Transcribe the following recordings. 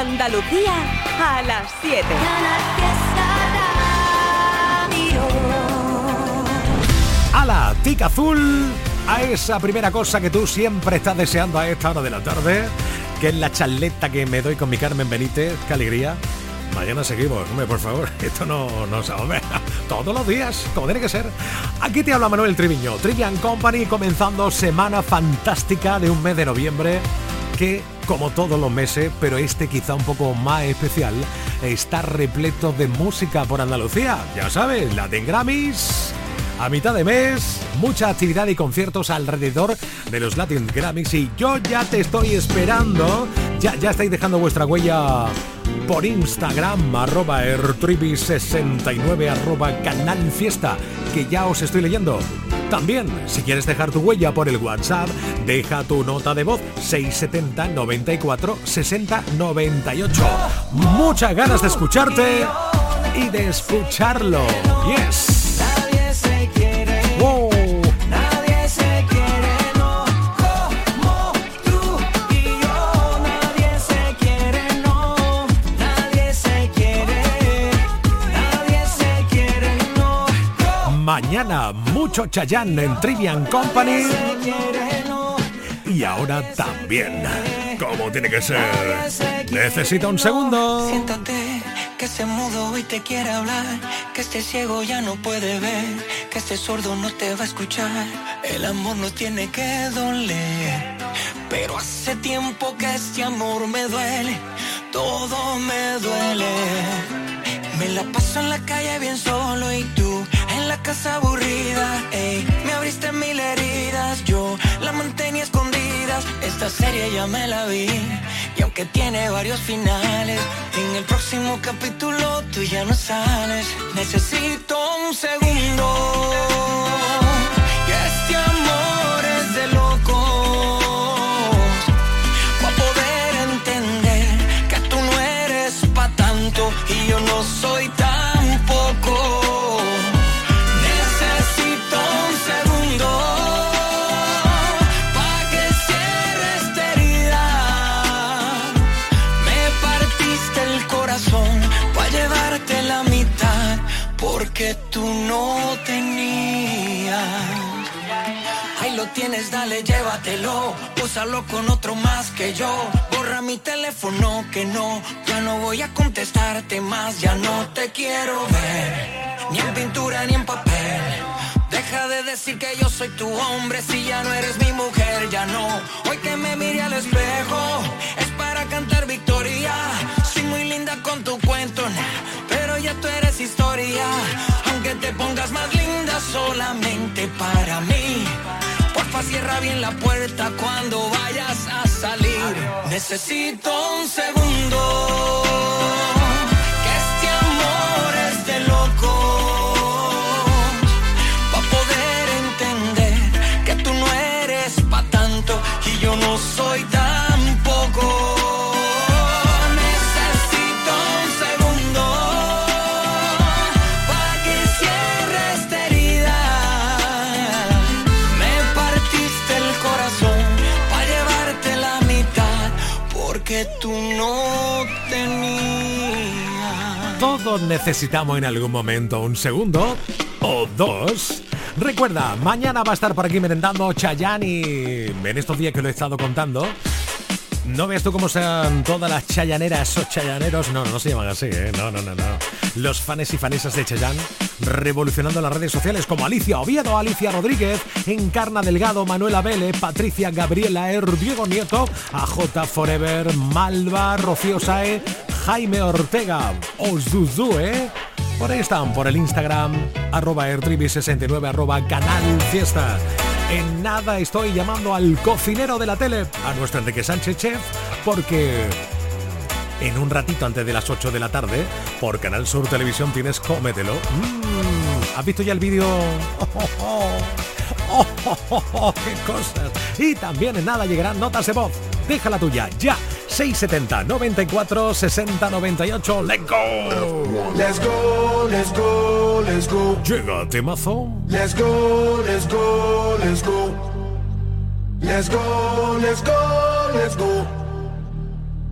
Andalucía a las 7. A la tica azul, a esa primera cosa que tú siempre estás deseando a esta hora de la tarde, que es la charleta que me doy con mi Carmen Benítez. Qué alegría. Mañana seguimos, hombre, por favor. Esto no, no se todos los días, como tiene que ser. Aquí te habla Manuel Triviño, Trivian Company, comenzando semana fantástica de un mes de noviembre que, como todos los meses, pero este quizá un poco más especial, está repleto de música por Andalucía. Ya sabes, Latin Grammys. A mitad de mes, mucha actividad y conciertos alrededor de los Latin Grammys y yo ya te estoy esperando. Ya, ya estáis dejando vuestra huella por Instagram, arroba ertribi69, arroba canal fiesta, que ya os estoy leyendo. También, si quieres dejar tu huella por el WhatsApp, deja tu nota de voz 670 94 60 98. Muchas ganas de escucharte y de escucharlo. Yes. Mañana mucho Chayán en Trivian Company. Y ahora también, como tiene que ser. Necesito un segundo. Siéntate, que este mudo y te quiere hablar, que este ciego ya no puede ver, que este sordo no te va a escuchar. El amor no tiene que doler, pero hace tiempo que este amor me duele, todo me duele. Me la paso en la calle bien solo casa aburrida, ey. Me abriste mil heridas, yo la mantenía escondidas. Esta serie ya me la vi. Y aunque tiene varios finales, en el próximo capítulo tú ya no sales. Necesito un segundo. Y este amor es de locos. Para poder entender que tú no eres pa' tanto y yo no soy tampoco. Dale, llévatelo. Úsalo con otro más que yo. Borra mi teléfono que no. Ya no voy a contestarte más. Ya no te quiero ver. Ni en pintura ni en papel. Deja de decir que yo soy tu hombre si ya no eres mi mujer. Ya no. Hoy que me mire al espejo es para cantar victoria. Soy muy linda con tu cuento, pero ya tú eres historia. Aunque te pongas más linda solamente para mí. Cierra bien la puerta cuando vayas a salir. Necesito un segundo. Porque tú no tenías. Todos necesitamos en algún momento un segundo o dos. Recuerda, mañana va a estar por aquí merendando Chayanne y en estos días que lo he estado contando. No ves tú cómo sean todas las chayaneras o chayaneros. No, no, no se llaman así, ¿eh? No, no, no, no. Los fanes y fanesas de Chayanne revolucionando las redes sociales como Alicia Oviedo, Alicia Rodríguez, Encarna Delgado, Manuela Vélez, Patricia Gabriela Er, Diego Nieto, AJ Forever, Malva, Rocío Sae, Jaime Ortega, Ozuzu, ¿eh? Por ahí están, por el Instagram, arroba ertribi69, arroba canal fiesta. En nada estoy llamando al cocinero de la tele, a nuestro Enrique Sánchez Chef, porque en un ratito antes de las 8 de la tarde, por Canal Sur Televisión tienes Cómetelo. Mm, ¿Has visto ya el vídeo? Oh, oh, oh, ¡Qué cosas! Y también en nada llegarán notas de voz. Deja la tuya, ya. 670 94 60 98. ¡Let's go! Let's go, let's go, let's go. Llega temazo. Let's go, let's go, let's go. Let's go, let's go, let's go.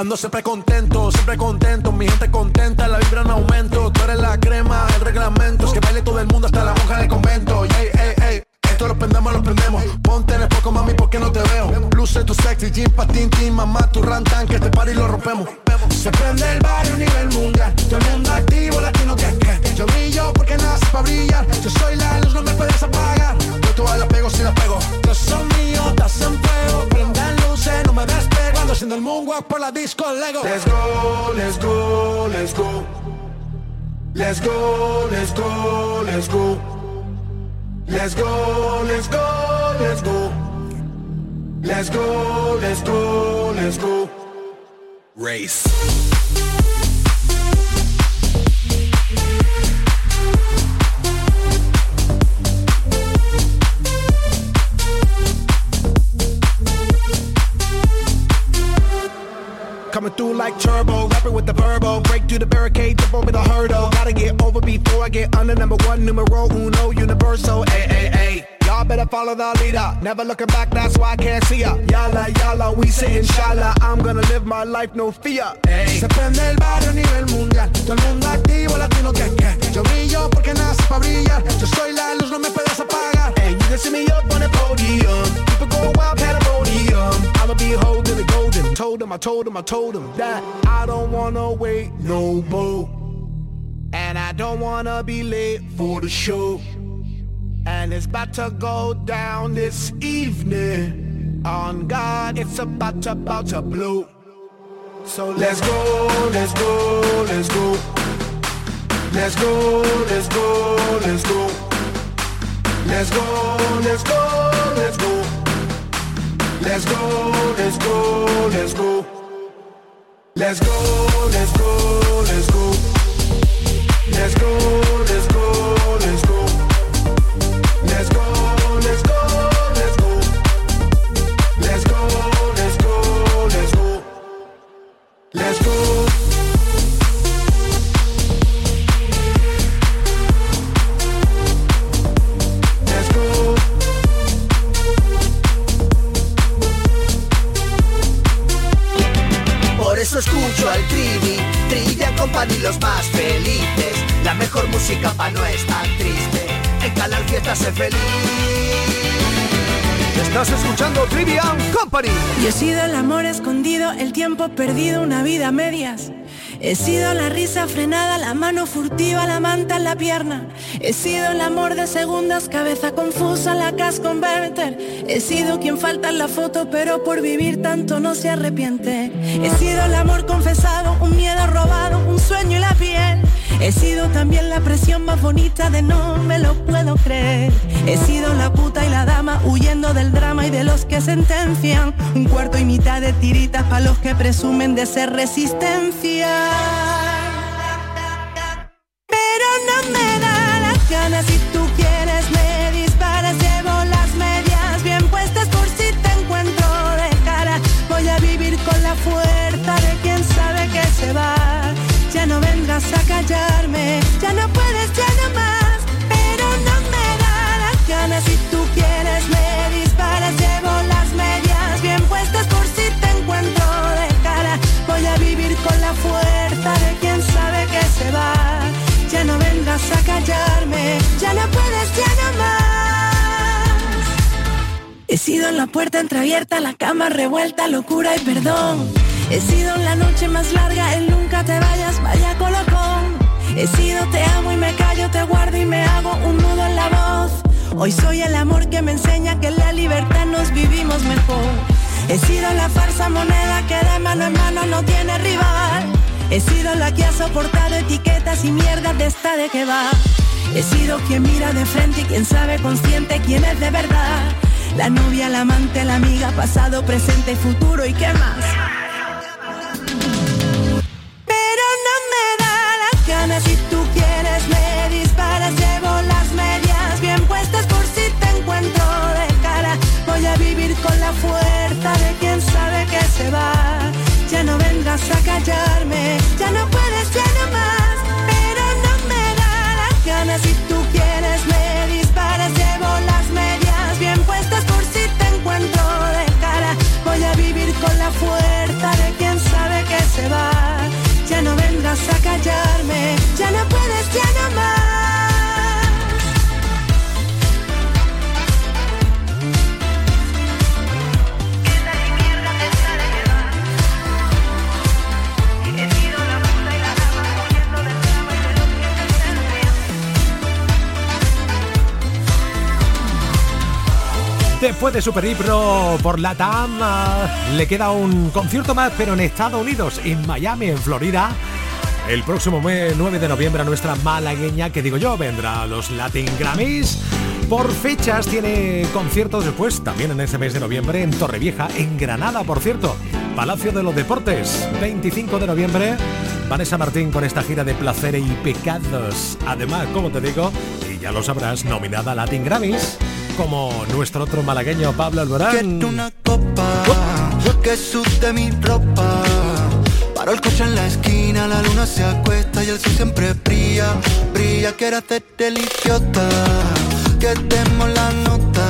Ando siempre contento, siempre contento, mi gente contenta, la vibra en aumento, tú eres la crema, el reglamento, es que baile todo el mundo hasta la monja del convento, ey, ey, ey, esto lo prendemos, lo prendemos, ponte en el poco mami porque no te veo, luce tu sexy, jean patin, tin, mamá, tu rantan, que este party lo rompemos, se prende el barrio a nivel mundial, todo el mundo activo, latino que que, yo brillo porque nace para brillar, yo soy la luz, no me puedes apagar, yo todas la pego si la pego, yo soy mío, estás haciendo el moonwalk por la disco Lego. Let's go, let's go, let's go. Let's go, let's go, let's go. Let's go, let's go, let's go. Let's go, let's go, let's go. Race. Coming through like turbo, rapping with the verbo. Break through the barricade, jump over the hurdle. Gotta get over before I get under number one, numero uno, universal. Ay, ay, ay. Y'all better follow the leader. Never looking back, that's why I can't see ya. Yala, yala, we say inshallah. I'm gonna live my life, no fear. Ay. Se prende el barrio a nivel mundial. Todo el mundo activo, latino que que. Yo brillo porque nace para brillar. Yo soy la luz, no me puedes apagar. Hey, you can see me up on the podium. People go wild, pandemonium. I'ma be holding the. Told him, I told him, I told him that I don't wanna wait no more. And I don't wanna be late for the show. And it's about to go down this evening. On God, it's about to, about to blow. So let's go, let's go. Let's go, let's go, let's go. Let's go, let's go, let's go. Let's go, let's go, let's go. Let's go, let's go, la mano furtiva, la manta en la pierna. He sido el amor de segundas, cabeza confusa, la cas converter. He sido quien falta en la foto, pero por vivir tanto no se arrepiente. He sido el amor confesado, un miedo robado, un sueño y la piel. He sido también la presión más bonita de no me lo puedo creer. He sido la puta y la dama huyendo del drama y de los que sentencian. Un cuarto y mitad de tiritas para los que presumen de ser resistencia. Ya no puedes, ya no más. He sido en la puerta entreabierta, la cama revuelta, locura y perdón. He sido en la noche más larga, el nunca te vayas, vaya colocón. He sido te amo y me callo, te guardo y me hago un nudo en la voz. Hoy soy el amor que me enseña que en la libertad nos vivimos mejor. He sido la farsa moneda que de mano en mano no tiene rival. He sido la que ha soportado etiquetas y mierdas de esta de que va. He sido quien mira de frente y quien sabe consciente quién es de verdad. La novia, la amante, la amiga, pasado, presente futuro y qué más. Pero no me da las ganas si tú quieres me disparas, llevo las medias bien puestas por si te encuentro de cara. Voy a vivir con la fuerza de quien sabe que se va. Ya no vengas a callarme, ya no puedes, Después de Super Hipro por la TAM, le queda un concierto más, pero en Estados Unidos, en Miami, en Florida. El próximo mes, 9 de noviembre, a nuestra malagueña, que digo yo, vendrá a los Latin Grammys. Por fechas tiene conciertos después, también en ese mes de noviembre, en Torrevieja, en Granada, por cierto. Palacio de los Deportes, 25 de noviembre. Vanessa Martín con esta gira de placer y pecados. Además, como te digo, y ya lo sabrás, nominada a Latin Grammys como nuestro otro malagueño Pablo Alborán. Quiero una copa que sude mi ropa. Paro el coche en la esquina, la luna se acuesta y el sol siempre brilla, brilla. Quiero hacerte el idiota, que demos la nota.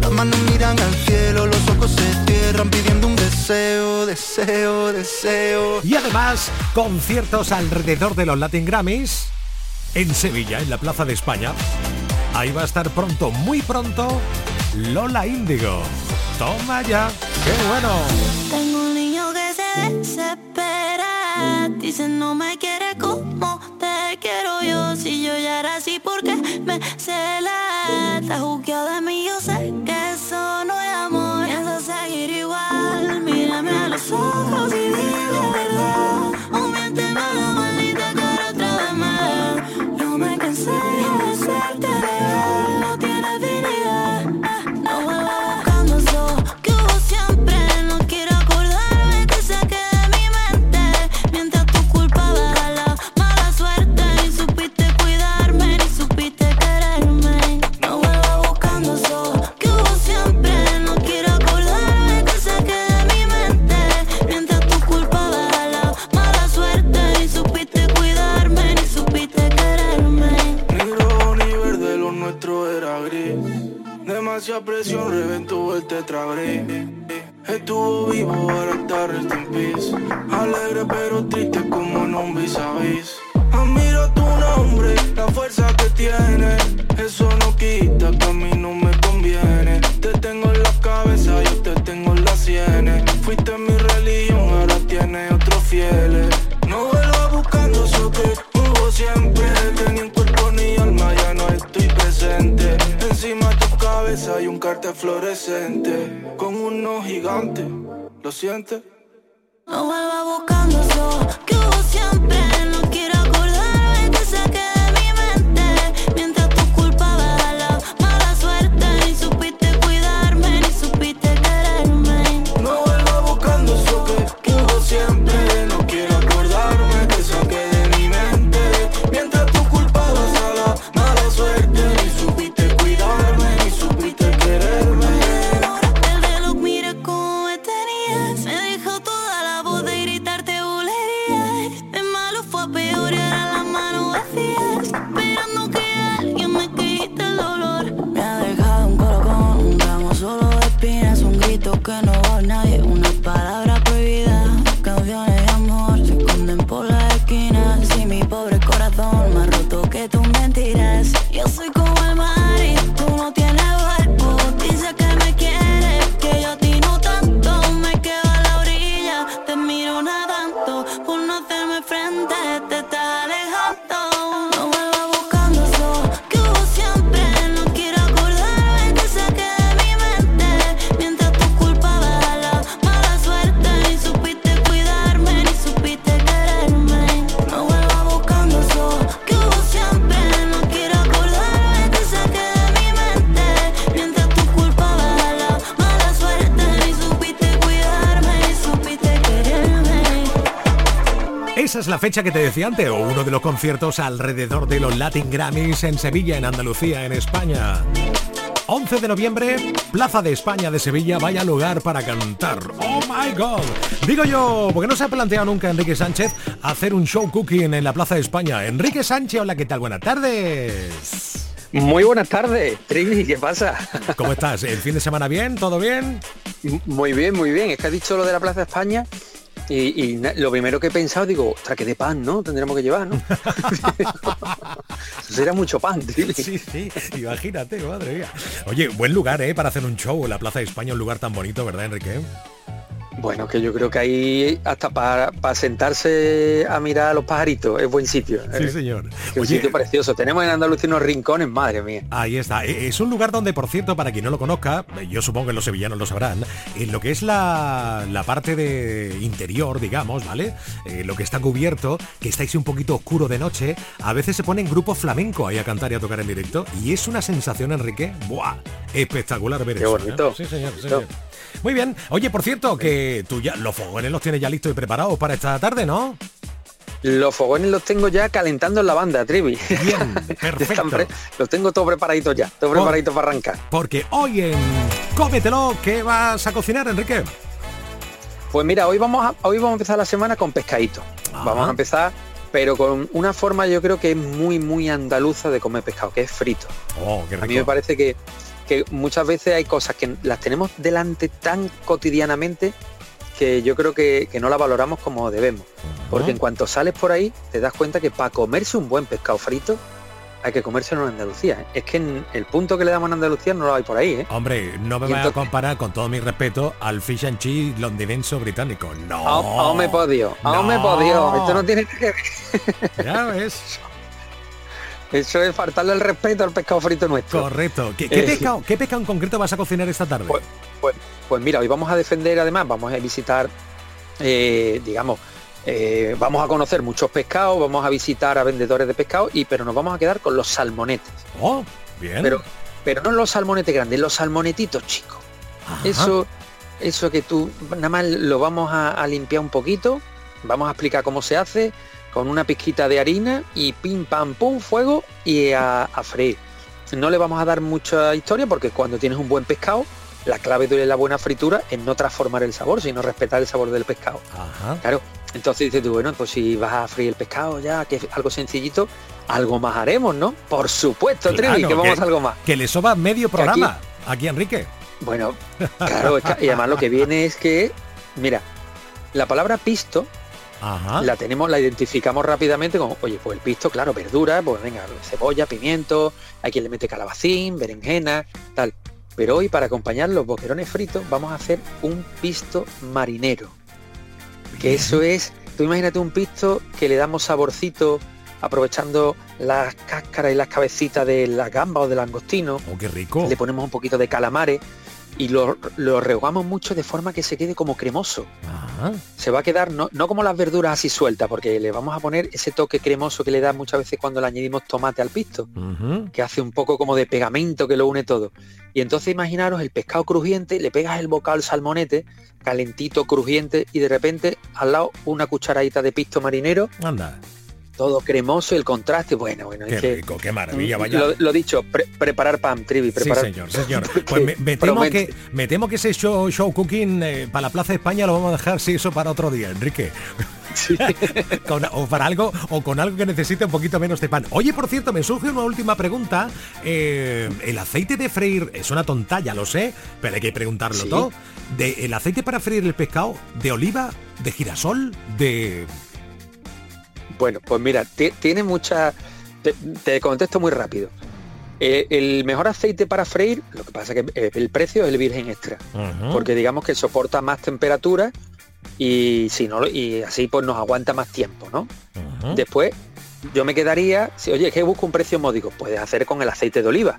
Las manos miran al cielo, los ojos se cierran pidiendo un deseo, deseo, deseo. Y además, conciertos alrededor de los Latin Grammys en Sevilla, en la Plaza de España. Ahí va a estar pronto, muy pronto, Lola Índigo. Toma ya, qué bueno. Tengo un niño que se desespera. Dice no me quiere como te quiero yo. Si yo ya era así, porque me cela? Está juzgado de mí, yo sé que eso no es amor. Pienso seguir igual. Mírame a los ojos y dime verdad. O miénteme a Demasiada presión reventó el tetrabric. Estuvo vivo, ahora está rest peace. Alegre pero triste como en un vis cartel fluorescente. Con unos gigantes, ¿lo sientes? No vuelva buscando eso esa es la fecha que te decía antes, o uno de los conciertos alrededor de los Latin Grammys en Sevilla, en Andalucía, en España. 11 de noviembre, Plaza de España de Sevilla, vaya lugar para cantar. ¡Oh, my God! Digo yo, porque no se ha planteado nunca Enrique Sánchez hacer un show cooking en la Plaza de España. Enrique Sánchez, hola, ¿qué tal? Buenas tardes. Muy buenas tardes, Trini, ¿qué pasa? ¿Cómo estás? ¿El fin de semana bien? ¿Todo bien? Muy bien, muy bien. Es que has dicho lo de la Plaza de España y, lo primero que he pensado, digo, ostras, que de pan, ¿no? Tendremos que llevar, ¿no? Eso sería mucho pan, tío. Sí, sí, imagínate, madre mía. Oye, buen lugar, ¿eh? Para hacer un show, la Plaza de España, un lugar tan bonito, ¿verdad, Enrique? Bueno, que yo creo que ahí hasta para, sentarse a mirar a los pajaritos es buen sitio. Sí, señor. un sitio precioso. Tenemos en Andalucía unos rincones, madre mía. Ahí está. E, es un lugar donde, por cierto, para quien no lo conozca, yo supongo que los sevillanos lo sabrán, en lo que es la, parte de interior, digamos, ¿vale? Eh, lo que está cubierto, que estáis un poquito oscuro de noche, a veces se ponen grupos flamenco ahí a cantar y a tocar en directo. Y es una sensación, Enrique, ¡buah! Espectacular ver Qué eso. ¿eh? Bonito. Sí, señor, señor. Muy bien. Oye, por cierto, que tú ya los fogones los tienes ya listos y preparados para esta tarde, ¿no? Los fogones los tengo ya calentando en la banda, Trivi. Bien, perfecto. los tengo todo preparaditos ya, todo preparadito para arrancar. Porque hoy en Cómetelo, ¿qué vas a cocinar, Enrique? Pues mira, hoy vamos a, hoy vamos a empezar la semana con pescadito. Vamos a empezar, pero con una forma yo creo que es muy, muy andaluza de comer pescado, que es frito. Oh, qué rico. A mí me parece que que muchas veces hay cosas que las tenemos delante tan cotidianamente que yo creo que, no la valoramos como debemos. Porque en cuanto sales por ahí, te das cuenta que para comerse un buen pescado frito, hay que comérselo en Andalucía. ¿eh? Es que en el punto que le damos en Andalucía no lo hay por ahí. ¿eh? Hombre, no me voy a comparar, con todo mi respeto, al fish and cheese londinense británico. No. Aún me podido, aún me podido. Esto no tiene que ver. Ya ves. Eso es faltarle el respeto al pescado frito nuestro. Correcto. ¿Qué, eh, pescado, ¿Qué, pescado, en concreto vas a cocinar esta tarde? Pues, pues, pues, mira, hoy vamos a defender, además, vamos a visitar, eh, digamos, eh, vamos a conocer muchos pescados, vamos a visitar a vendedores de pescado, y pero nos vamos a quedar con los salmonetes. Oh, bien. Pero, pero no los salmonetes grandes, los salmonetitos chicos. Eso, eso que tú nada más lo vamos a, a limpiar un poquito, vamos a explicar cómo se hace con una pizquita de harina y pim pam pum fuego y a, freír. No le vamos a dar mucha historia porque cuando tienes un buen pescado, la clave de la buena fritura es no transformar el sabor, sino respetar el sabor del pescado. Claro. Entonces dices tú, bueno, pues si vas a freír el pescado ya, que es algo sencillito, algo más haremos, ¿no? Por supuesto, Trivi, que vamos a algo más. Que le soba medio programa aquí, Enrique. Bueno, claro, y además lo que viene es que, mira, la palabra pisto la tenemos, la identificamos rápidamente como, oye, pues el pisto, claro, verdura, pues venga, cebolla, pimiento, hay quien le mete calabacín, berenjena, tal. Pero hoy para acompañar los boquerones fritos vamos a hacer un pisto marinero. Que eso es, tú imagínate un pisto que le damos saborcito aprovechando las cáscaras y las cabecitas de la gamba o del langostino. Oh, qué rico. Le ponemos un poquito de calamares y lo, lo, rehogamos mucho de forma que se quede como cremoso. Se va a quedar no, como las verduras así sueltas, porque le vamos a poner ese toque cremoso que le da muchas veces cuando le añadimos tomate al pisto, que hace un poco como de pegamento que lo une todo. Y entonces imaginaros el pescado crujiente, le pegas el bocado al salmonete, calentito, crujiente, y de repente al lado una cucharadita de pisto marinero. Anda todo cremoso, el contraste, bueno, bueno. Qué rico, qué maravilla, vaya. Lo, dicho, preparar pan, Trivi, preparar. Sí, señor, señor. Pues me, temo que, me, temo que, ese show, show cooking eh, para la Plaza de España lo vamos a dejar, sí, eso para otro día, Enrique. o para algo, o con algo que necesite un poquito menos de pan. Oye, por cierto, me surge una última pregunta. Eh, el aceite de freír es una tontalla, lo sé, pero hay que preguntarlo todo. De, ¿El aceite para freír el pescado de oliva, de girasol, de bueno, pues mira, tiene mucha... Te, contesto muy rápido. Eh, el mejor aceite para freír, lo que pasa que eh, el precio es el virgen extra, porque digamos que soporta más temperatura y si no y así pues nos aguanta más tiempo, ¿no? Después yo me quedaría, si oye, que busco un precio módico, puedes hacer con el aceite de oliva.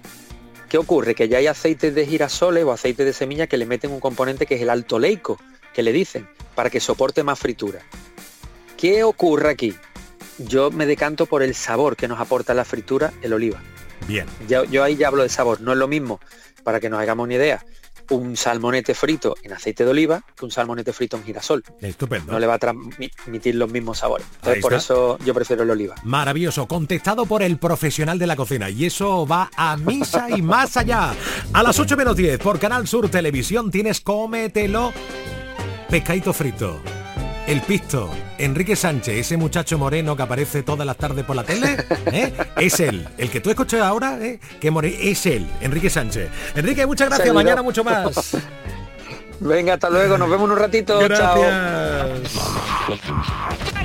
¿Qué ocurre? Que ya hay aceites de girasoles o aceite de semilla que le meten un componente que es el alto leico, que le dicen, para que soporte más fritura. ¿Qué ocurre aquí? Yo me decanto por el sabor que nos aporta la fritura el oliva. Bien. Yo, yo ahí ya hablo de sabor, no es lo mismo, para que nos hagamos una idea. un salmonete frito en aceite de oliva que un salmonete frito en girasol. Estupendo. No le va a transmitir los mismos sabores. Entonces, por eso yo prefiero el oliva. Maravilloso, contestado por el profesional de la cocina. Y eso va a misa y más allá. A las 8 menos 10 por Canal Sur Televisión tienes Cómetelo pescadito frito. El pisto, Enrique Sánchez, ese muchacho moreno que aparece todas las tardes por la tele, ¿eh? es él. El que tú escuchas ahora, ¿eh? que more es él, Enrique Sánchez. Enrique, muchas gracias. Mañana mucho más. Venga, hasta luego. Nos vemos un ratito. Chao.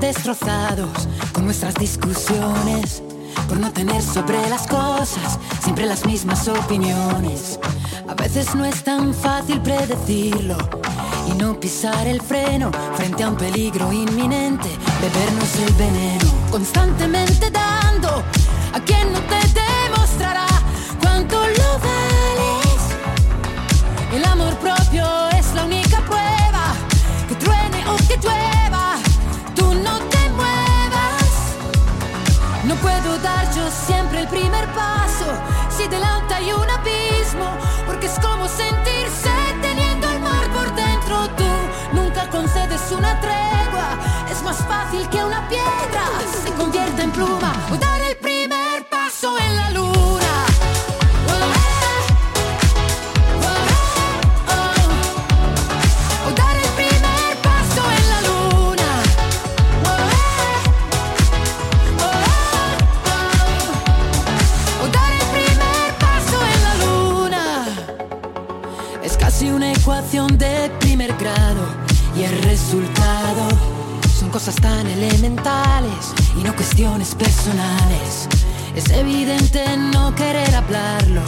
destrozados con nuestras discusiones, por no tener sobre las cosas siempre las mismas opiniones. A veces no es tan fácil predecirlo y no pisar el freno frente a un peligro inminente, bebernos el veneno, constantemente dando a quien no te demostrará cuánto lo vales. El amor propio primer paso si delante hay un abismo, porque es como sentirse teniendo el mar por dentro. Tú nunca concedes una tregua, es más fácil que una piedra se convierta en pluma personales. Es evidente no querer hablarlo,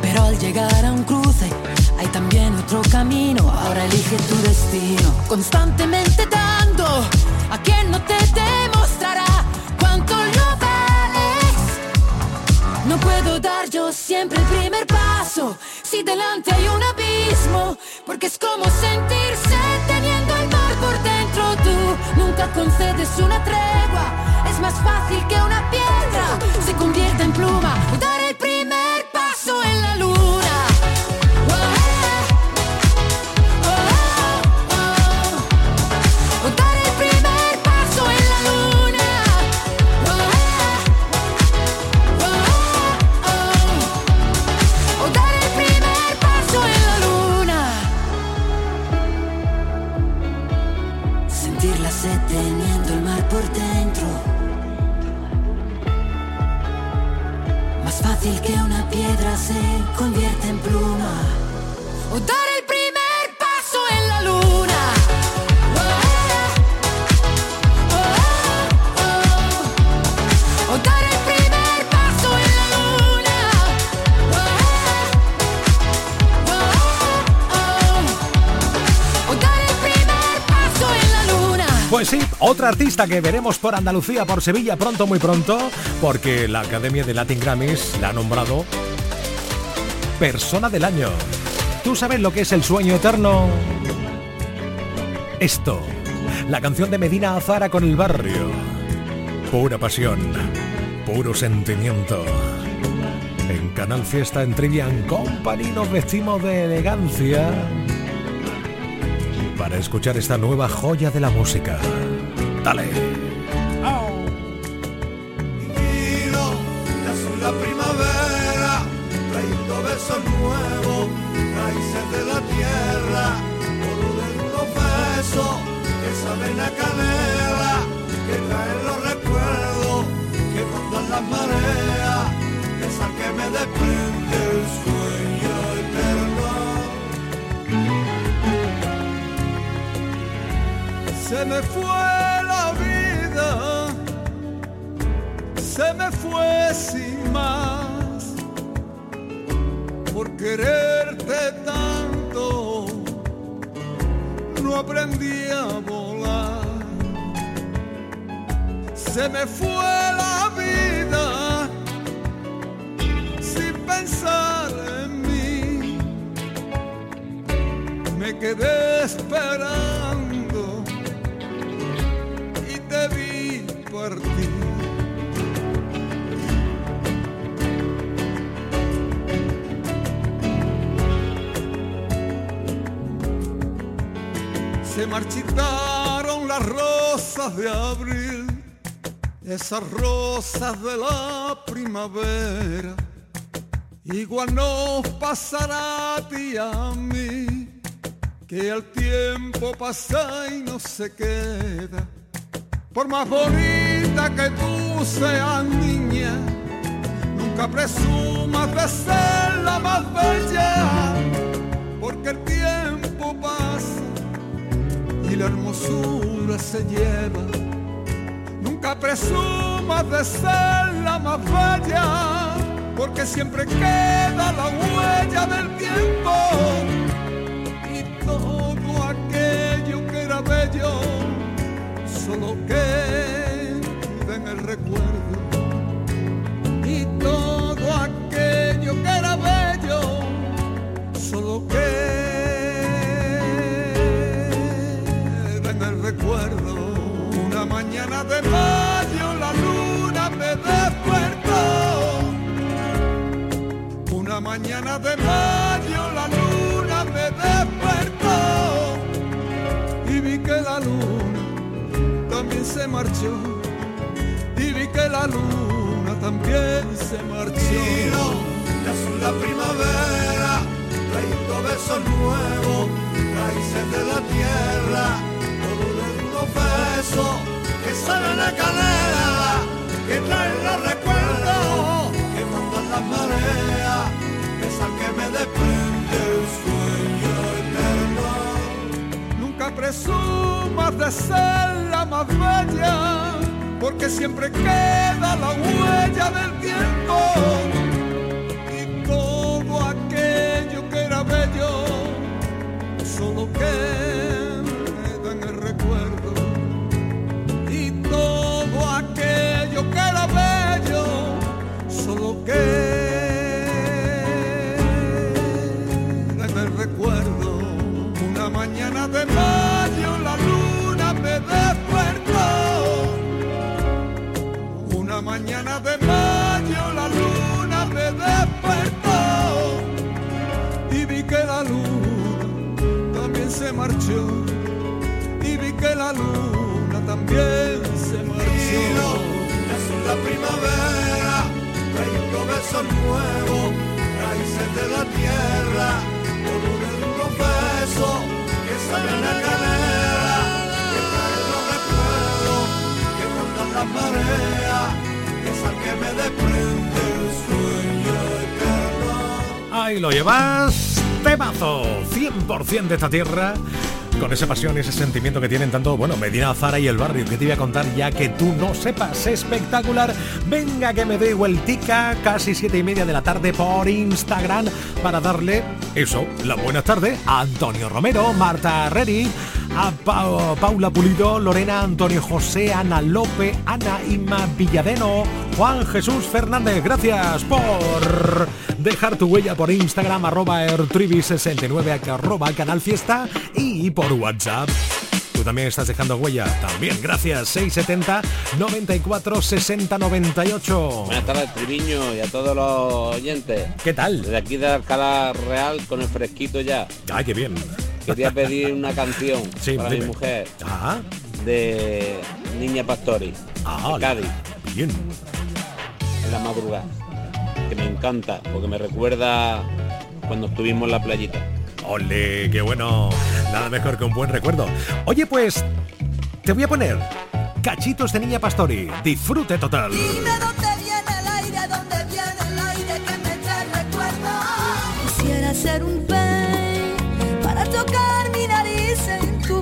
pero al llegar a un cruce hay también otro camino. Ahora elige tu destino, constantemente dando a quien no te demostrará cuánto lo vales. No puedo dar yo siempre el primer paso si delante hay un abismo, porque es como sentirse teniendo el mar por dentro. Tú nunca concedes una tregua, más fácil que una piedra se convierta en pluma. Otra artista que veremos por Andalucía, por Sevilla pronto, muy pronto, porque la Academia de Latin Grammys la ha nombrado Persona del Año. ¿Tú sabes lo que es el sueño eterno? Esto, la canción de Medina Azara con el barrio. Pura pasión, puro sentimiento. En Canal Fiesta en Trivian Company nos vestimos de elegancia para escuchar esta nueva joya de la música. Dale. Divino, se me fue la vida sin pensar en mí. Me quedé esperando y te vi partir. Se marchitaron las rosas de abril, esas rosas de la primavera. Igual nos pasará a ti a mí, que el tiempo pasa y no se queda. Por más bonita que tú seas niña, nunca presumas de ser la más bella, porque el tiempo pasa y la hermosura se lleva. Nunca presumas de ser la más bella, porque siempre queda la huella del tiempo. Y todo aquello que era bello solo queda marchó y vi que la luna también se marchó. Ya son la primavera, trayendo besos nuevos, raíces de la tierra, todo de unos besos que salen la canela, que traen los recuerdos, que mandan las mareas, besar que me desprende presumas de ser la más bella, porque siempre queda la huella del tiempo y todo aquello que era bello solo queda también se marchó. Son la primavera, trayendo besos nuevos, raíces de la tierra, todo de unos besos que salen la canela, que traen los recuerdos, que mandan las mareas, es que me desprende el sueño eterno. Ahí lo llevas, temazo, 100% de esta tierra. Con esa pasión y ese sentimiento que tienen tanto, bueno, Medina Zara y el barrio, que te voy a contar ya que tú no sepas. Espectacular. Venga que me doy vueltica, casi siete y media de la tarde por Instagram, para darle eso, la buena tarde a Antonio Romero, Marta Reri, a Pa- Paula Pulido, Lorena Antonio José, Ana Lope, Ana Ima Villadeno, Juan Jesús Fernández. Gracias por dejar tu huella por Instagram, arroba ertrivi69, arroba canal fiesta y por WhatsApp. Tú también estás dejando huella. También, gracias. 670 94 60 98. Buenas tardes, Triviño, y a todos los oyentes. ¿Qué tal? Desde aquí de Alcalá Real con el fresquito ya. Ay, qué bien. Quería pedir una canción Sí, para dime. mi mujer Ah, de Niña Pastori, ah, de Cádiz, bien. en la madrugada. Que me encanta, porque me recuerda cuando estuvimos en la playita. Ole, qué bueno. Nada mejor que un buen recuerdo. Oye, pues, te voy a poner cachitos de Niña Pastori. Disfrute total. Dime dónde viene el aire, dónde viene el aire que me trae recuerdos. Quisiera ser un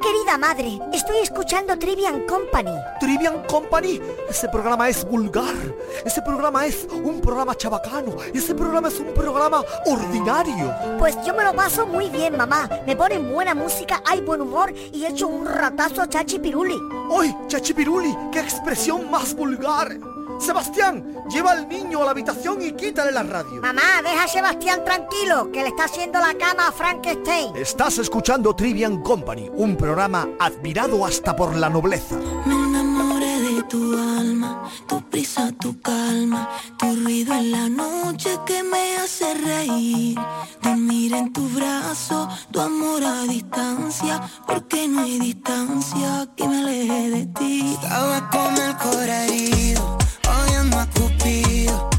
Querida madre, estoy escuchando Trivian Company. Trivian Company, ese programa es vulgar, ese programa es un programa chabacano, ese programa es un programa ordinario. Pues yo me lo paso muy bien, mamá. Me ponen buena música, hay buen humor y hecho un ratazo a Chachi Piruli. ¡Ay, Chachi Piruli! ¡Qué expresión más vulgar! Sebastián, lleva al niño a la habitación y quítale la radio. Mamá, deja a Sebastián tranquilo, que le está haciendo la cama a Frankenstein. Estás escuchando Trivian Company, un programa admirado hasta por la nobleza. Me enamoré de tu alma, tu prisa, tu calma, tu ruido en la noche que me hace reír. Dormir en tu brazo, tu amor a distancia, porque no hay distancia que me aleje de ti. Estaba con el corazón herido odiando a Cupido,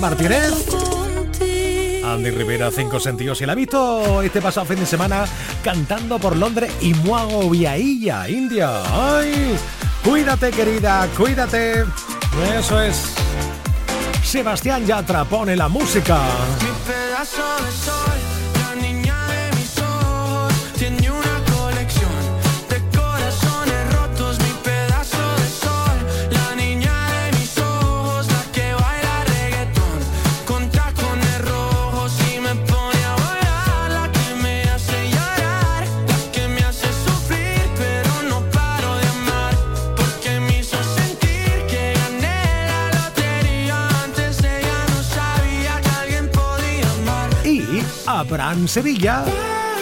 Martínez. Andy Rivera, Cinco Sentidos. Y la ha visto este pasado fin de semana cantando por Londres y Muago Viailla, India. ¡Ay! Cuídate, querida, cuídate. Eso es. Sebastián Yatra pone la música. Abraham Sevilla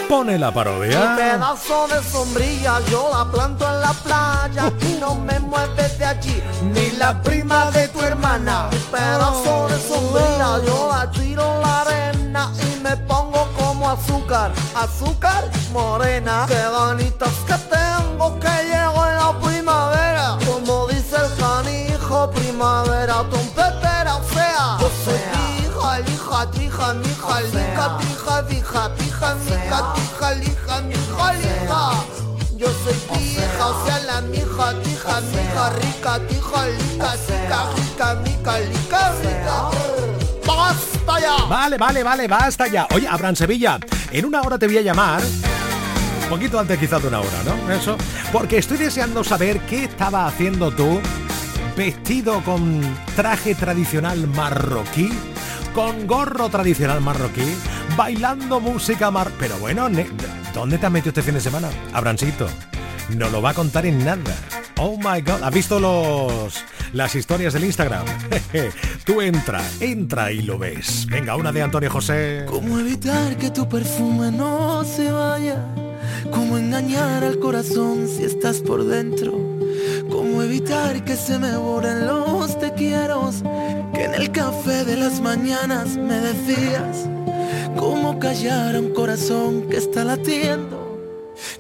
pone la parodia. pedazo de sombrilla yo la planto en la playa y no me mueves de allí ni la prima de tu hermana. Mi pedazo de sombrilla yo la tiro en la arena y me pongo azúcar, azúcar morena. Qué ganitas que tengo que llego en la primavera. Como dice el canijo, primavera trompetera, hija, lija, trija, mija, lija, trija, fija, pija, mija, trija, lija, mija, lija. Yo soy pija, o sea, la mija, tija, mija, rica, tija, lica, sica, rica, mica, lica, rica. ¡Basta ya! Vale, vale, vale, basta ya. Oye, Abraham Sevilla, en una hora te voy a llamar. Un poquito antes quizás de una hora, ¿no? Eso. Porque estoy deseando saber qué estaba haciendo tú vestido con traje tradicional marroquí, con gorro tradicional marroquí, bailando música mar... Pero bueno, ¿dónde te has metido este fin de semana, Abrancito? No lo va a contar en nada. Oh my god, ¿has visto los las historias del Instagram? Tú entra, entra y lo ves. Venga, una de Antonio José. ¿Cómo evitar que tu perfume no se vaya? ¿Cómo engañar al corazón si estás por dentro? ¿Cómo evitar que se me borren los te quiero? Que en el café de las mañanas me decías. ¿Cómo callar a un corazón que está latiendo?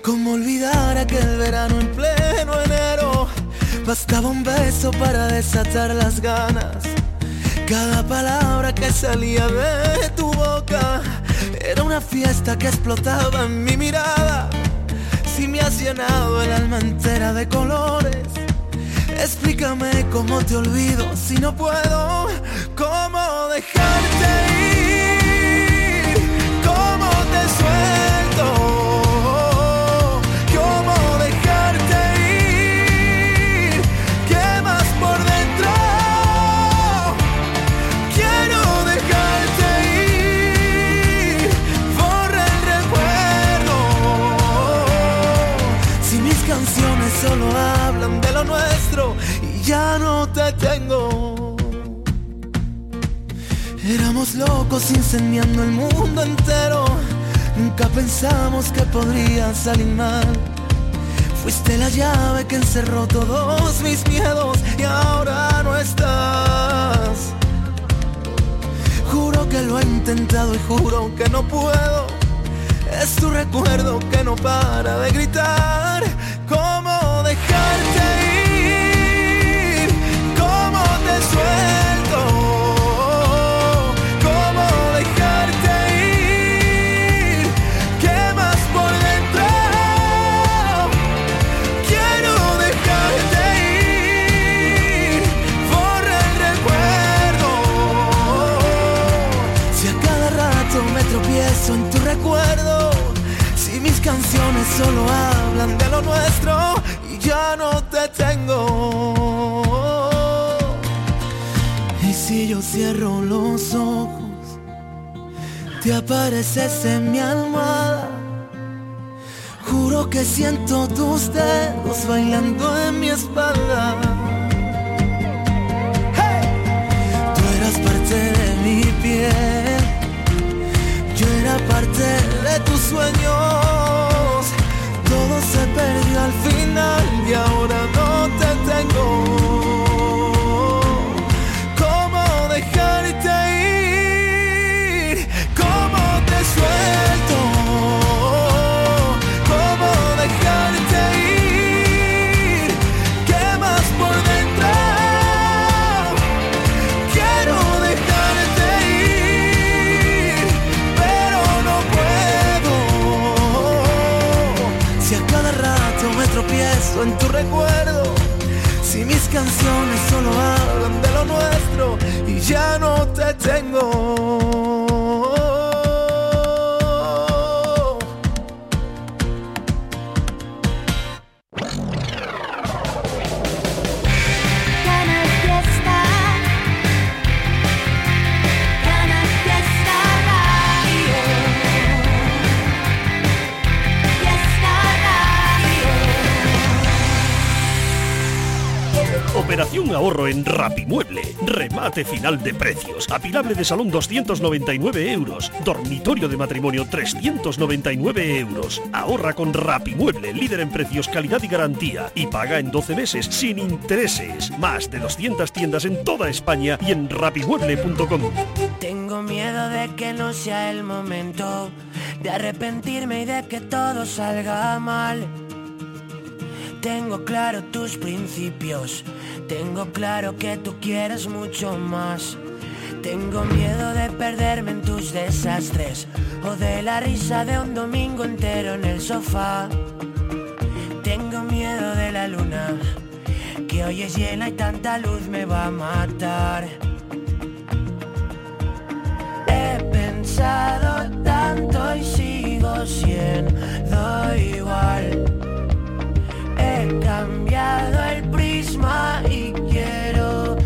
¿Cómo olvidar aquel verano en pleno enero? Bastaba un beso para desatar las ganas. Cada palabra que salía de tu boca era una fiesta que explotaba en mi mirada. Si me has llenado el alma entera de colores, explícame cómo te olvido si no puedo, cómo dejarte ir, cómo te. Y ya no te tengo. Éramos locos incendiando el mundo entero. Nunca pensamos que podría salir mal. Fuiste la llave que encerró todos mis miedos y ahora no estás. Juro que lo he intentado y juro que no puedo. Es tu recuerdo que no para de gritar. ¿Cómo dejarte? Solo hablan de lo nuestro y ya no te tengo. Y si yo cierro los ojos, te apareces en mi almohada. Juro que siento tus dedos bailando en mi espalda. Tú eras parte de mi piel, yo era parte de tus sueños. Canciones solo hablan de lo nuestro y ya no te tengo. Ahorro en Rapimueble. Remate final de precios. Apilable de salón 299 euros. Dormitorio de matrimonio 399 euros. Ahorra con Rapimueble, líder en precios, calidad y garantía. Y paga en 12 meses sin intereses. Más de 200 tiendas en toda España y en rapimueble.com. Tengo miedo de que no sea el momento. de arrepentirme y de que todo salga mal. Tengo claro tus principios, tengo claro que tú quieres mucho más. Tengo miedo de perderme en tus desastres o de la risa de un domingo entero en el sofá. Tengo miedo de la luna, que hoy es llena y tanta luz me va a matar. He pensado tanto y sigo siendo igual. He cambiado el prisma y quiero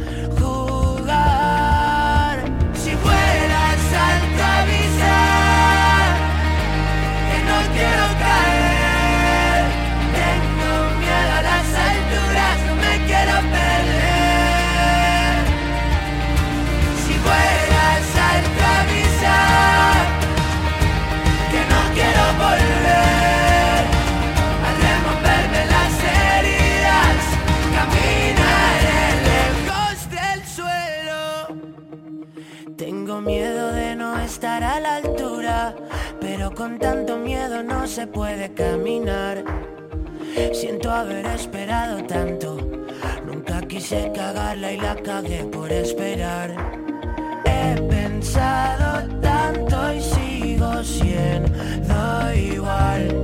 Tengo miedo de no estar a la altura, pero con tanto miedo no se puede caminar. Siento haber esperado tanto, nunca quise cagarla y la cagué por esperar. He pensado tanto y sigo siendo igual.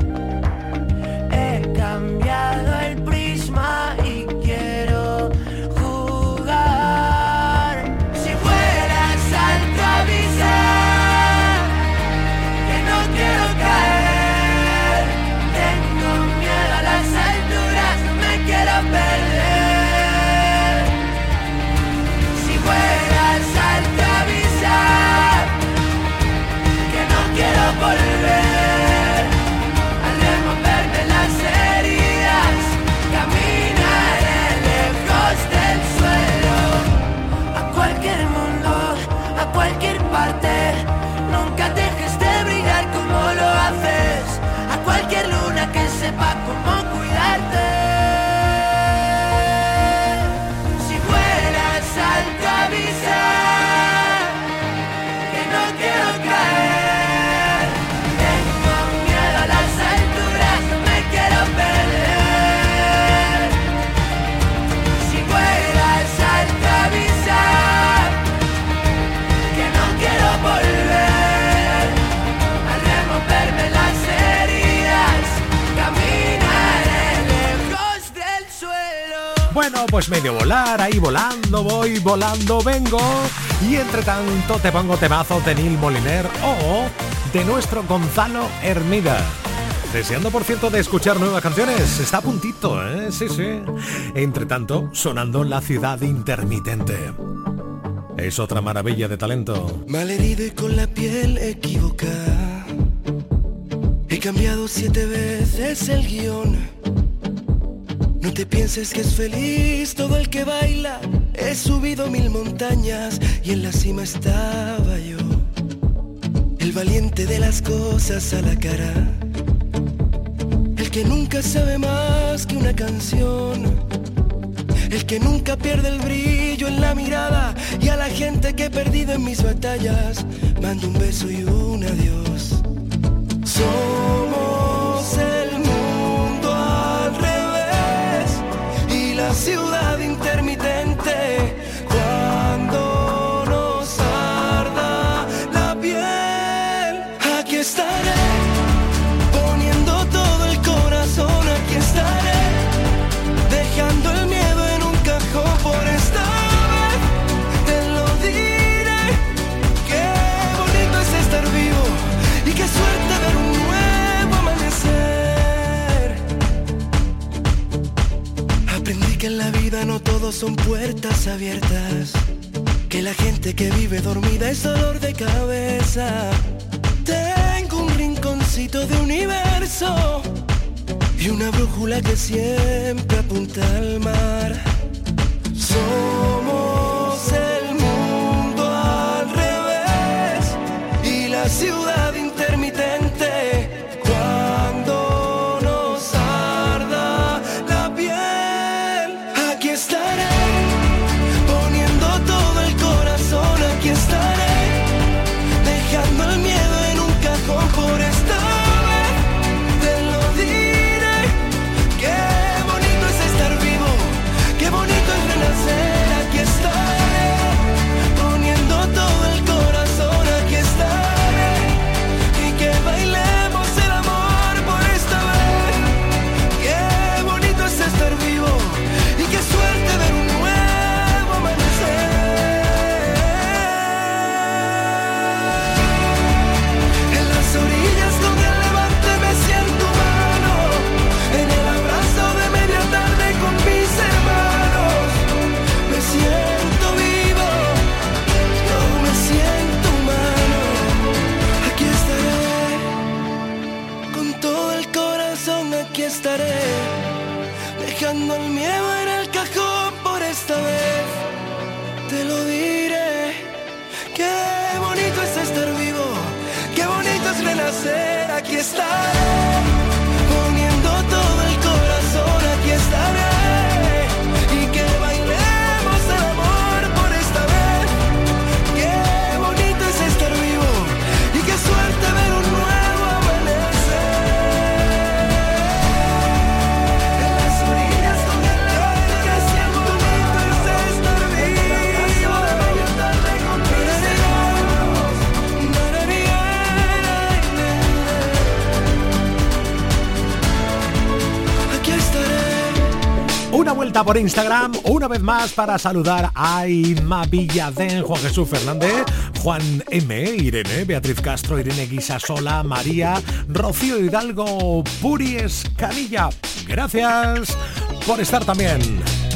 He cambiado el prisma pues medio volar, ahí volando, voy, volando, vengo. Y entre tanto te pongo temazo de Neil Moliner o de nuestro Gonzalo Hermida. Deseando, por cierto, de escuchar nuevas canciones. Está a puntito, ¿eh? Sí, sí. Entre tanto, sonando La Ciudad Intermitente. Es otra maravilla de talento. Malherido y con la piel equivocada. He cambiado siete veces el guion. No te pienses que es feliz todo el que baila. He subido mil montañas y en la cima estaba yo. El valiente de las cosas a la cara. El que nunca sabe más que una canción. El que nunca pierde el brillo en la mirada y a la gente que he perdido en mis batallas mando un beso y un adiós. Somos ciudad intermitente son puertas abiertas, que la gente que vive dormida es dolor de cabeza. Tengo un rinconcito de universo y una brújula que siempre apunta al mar. Somos el mundo al revés y la ciudad intermitente por Instagram una vez más para saludar a Inma Villadén, Juan Jesús Fernández, Juan M, Irene, Beatriz Castro, Irene Guisasola, María, Rocío Hidalgo, Puri Escanilla. Gracias por estar también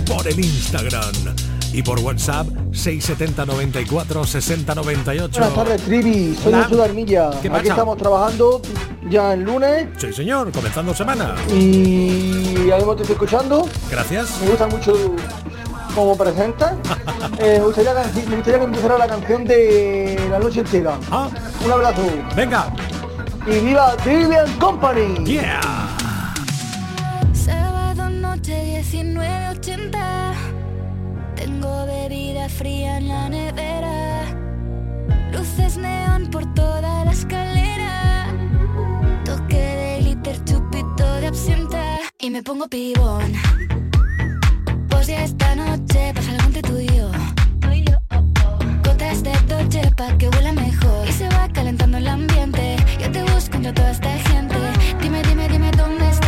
por el Instagram y por WhatsApp 670 94 60 98. Buenas tardes, Trivi. Soy Jesús Armilla. Aquí estamos trabajando ya el lunes. Sí, señor, comenzando semana. Y además te estoy escuchando. Gracias. Me gusta mucho como presenta. eh, me, gustaría, me gustaría que empezara la canción de La Noche Entera. Ah. Un abrazo. Venga. Y viva Trivian Company. Yeah. Fría en la nevera. Luces neón por toda la escalera. Toque de glitter, chupito de absenta. Y me pongo pibón. Pues ya esta noche pasa algo entre tú y yo. Gotas de Dolce pa' que huela mejor. Y se va calentando el ambiente. Yo te busco entre toda esta gente. Dime, dime, dime dónde está.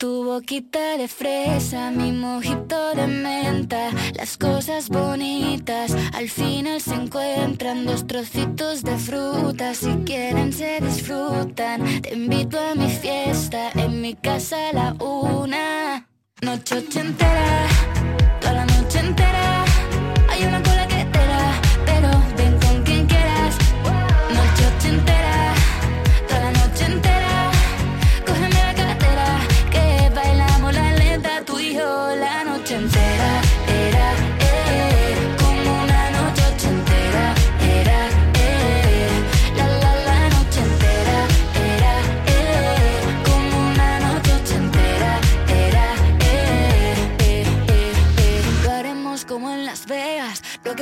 Tu boquita de fresa, mi mojito de menta. Las cosas bonitas al final se encuentran. Dos trocitos de fruta, si quieren se disfrutan. Te invito a mi fiesta, en mi casa a la una. Noche ochentera, toda la noche entera.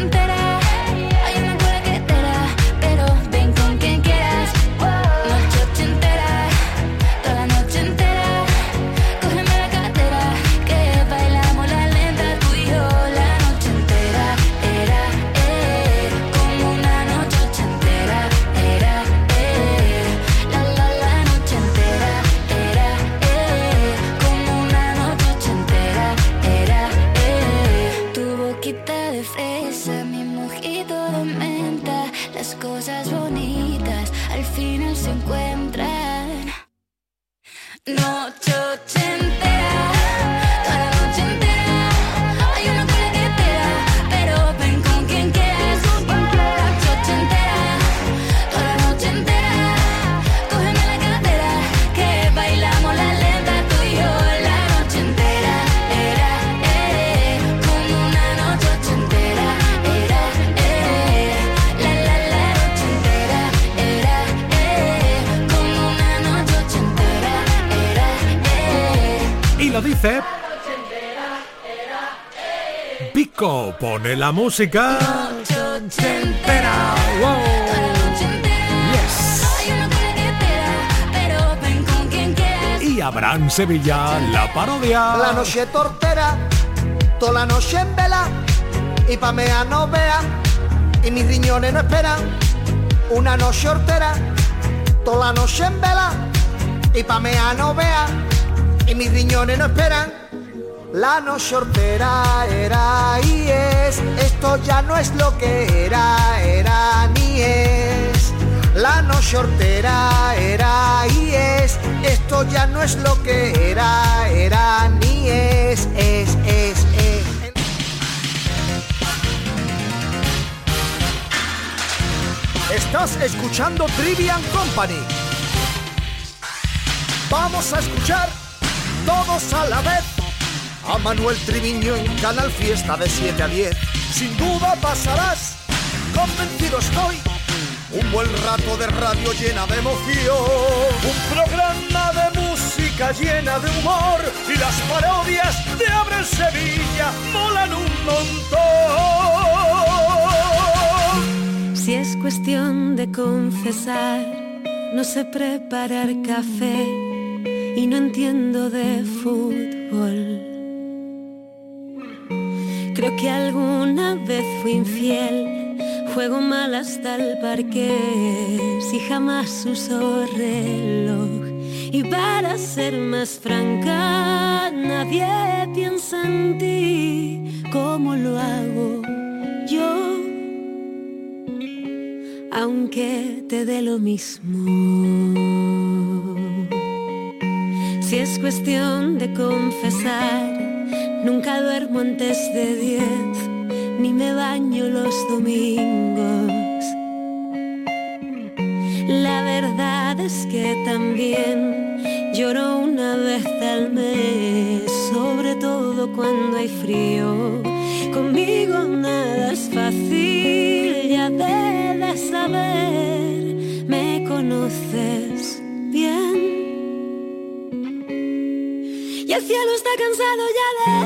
entera. Pone la música. Wow. Quieras. Y Abraham Sevilla, la parodia. La noche tortera, toda la noche en vela, y pa' mea no vea, y mis riñones no esperan. Una noche hortera, toda la noche en vela, y pa' mea no vea, y mis riñones no esperan. La noche hortera era y es, esto ya no es lo que era, era ni es. La noche hortera era y es, esto ya no es lo que era, era ni es, es, es, es. Estás escuchando Trivian Company. Vamos a escuchar todos a la vez a Manuel Triviño en Canal Fiesta de 7 a 10. Sin duda pasarás, convencido estoy, un buen rato de radio llena de emoción. Un programa de música llena de humor. Y las parodias de Abre Sevilla molan un montón. Si es cuestión de confesar, no sé preparar café y no entiendo de fútbol. Creo que alguna vez fui infiel, juego mal hasta el parque, si jamás uso reloj. Y para ser más franca, nadie piensa en ti como lo hago yo, aunque te dé lo mismo. Si es cuestión de confesar, Nunca duermo antes de diez, ni me baño los domingos. La verdad es que también lloro una vez al mes, sobre todo cuando hay frío. Conmigo nada es fácil, ya debes saber, me conoces bien. Y el cielo está cansado ya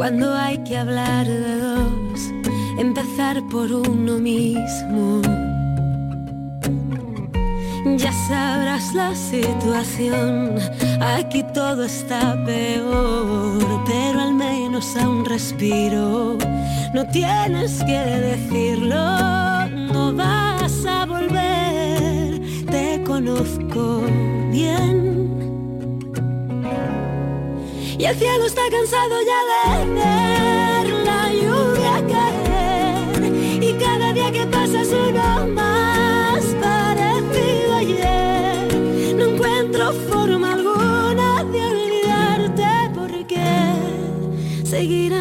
cuando hay que hablar de dos, empezar por uno mismo. Ya sabrás la situación, aquí todo está peor, pero al menos aún respiro. No tienes que decirlo, no vas a volver, te conozco bien. Y el cielo está cansado ya de ver la lluvia caer. Y cada día que pasa es uno más parecido ayer. No encuentro forma alguna de olvidarte porque seguir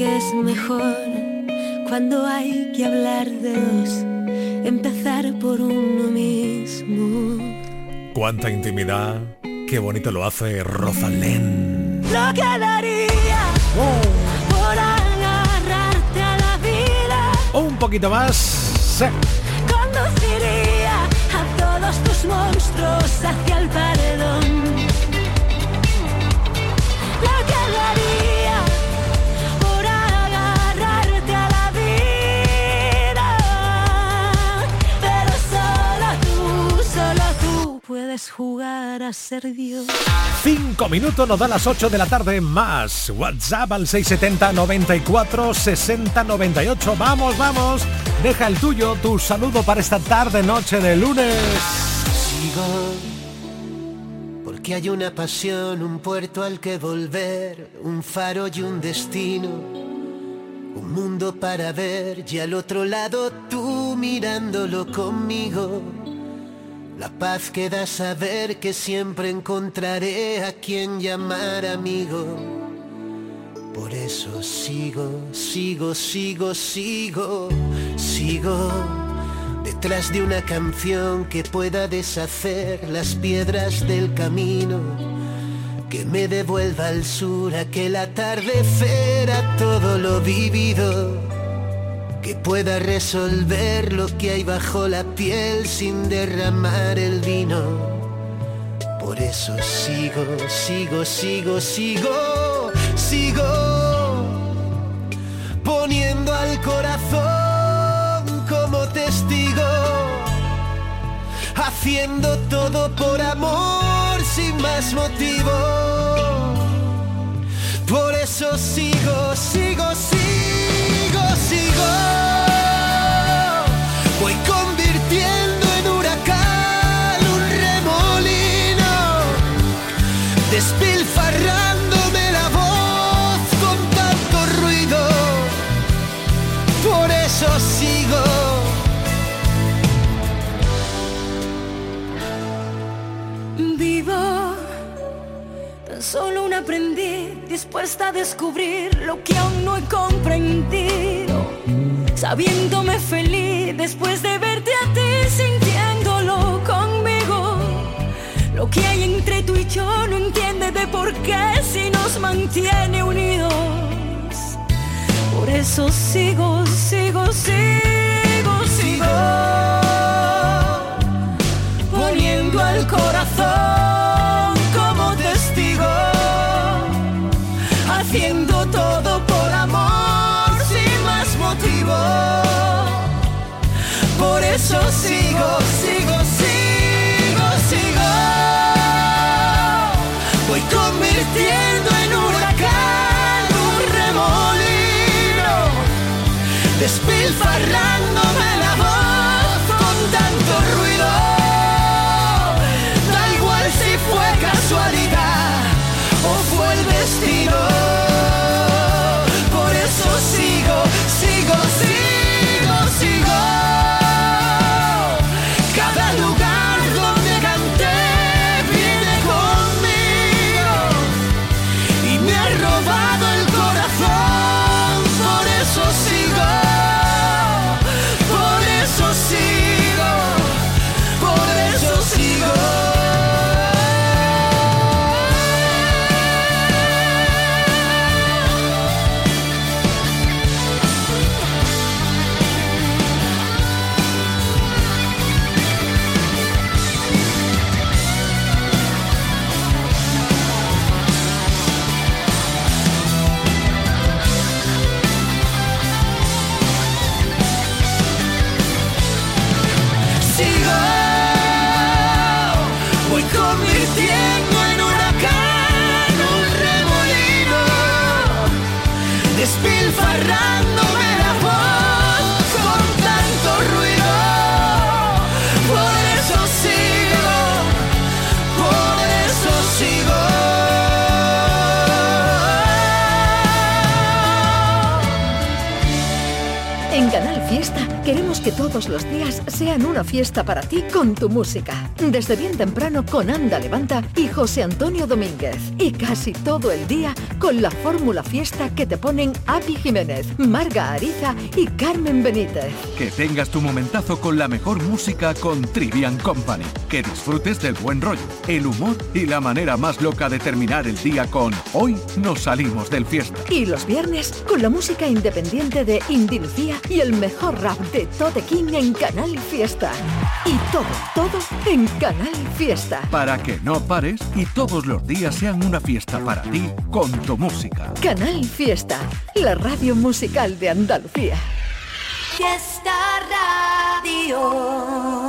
que es mejor cuando hay que hablar de dos, empezar por uno mismo. Cuánta intimidad. Qué bonito lo hace Rosalén. Lo que daría por agarrarte a la vida, Un poquito más. Sí. conduciría a todos tus monstruos hacia el paredón. Lo que daría jugar a ser Dios. Cinco minutos nos da las 8 de la tarde más. WhatsApp al 670 94 60 98. Vamos, vamos. Deja el tuyo, tu saludo para esta tarde noche de lunes. Sigo porque hay una pasión, un puerto al que volver, un faro y un destino, un mundo para ver y al otro lado tú mirándolo conmigo. La paz que da saber que siempre encontraré a quien llamar amigo. Por eso sigo, sigo, sigo, sigo, sigo detrás de una canción que pueda deshacer las piedras del camino, que me devuelva al sur aquel atardecer a todo lo vivido, que pueda resolver lo que hay bajo la piel sin derramar el vino. Por eso sigo, sigo, sigo, sigo, sigo poniendo al corazón como testigo, haciendo todo por amor sin más motivo. Por eso sigo, sigo, sigo, sigo. Voy convirtiendo en huracán un remolino despilfarrándome la voz con tanto ruido. Por eso sigo. Vivo tan solo un aprendiz dispuesta a descubrir lo que aún no he comprendido. Sabiéndome feliz después de verte a ti sintiéndolo conmigo. Lo que hay entre tú y yo no entiende de por qué si nos mantiene unidos. Por eso sigo, sigo, sigo, sigo. Poniendo al corazón Sigo, sigo, fiesta para ti con tu música. Desde bien temprano con Anda Levanta y José Antonio Domínguez. Y casi todo el día con la fórmula fiesta que te ponen Api Jiménez, Marga Ariza y Carmen Benítez. Que tengas tu momentazo con la mejor música con Trivian Company. Que disfrutes del buen rollo, el humor y la manera más loca de terminar el día con Hoy nos salimos del fiesta. Y los viernes con la música independiente de Indy Lucía y el mejor rap de Totequín en Canal Fiesta. Y todo, todo en Canal Fiesta. Para que no pares y todos los días sean una fiesta para ti con tu música. Canal Fiesta, la radio musical de Andalucía. Fiesta Radio.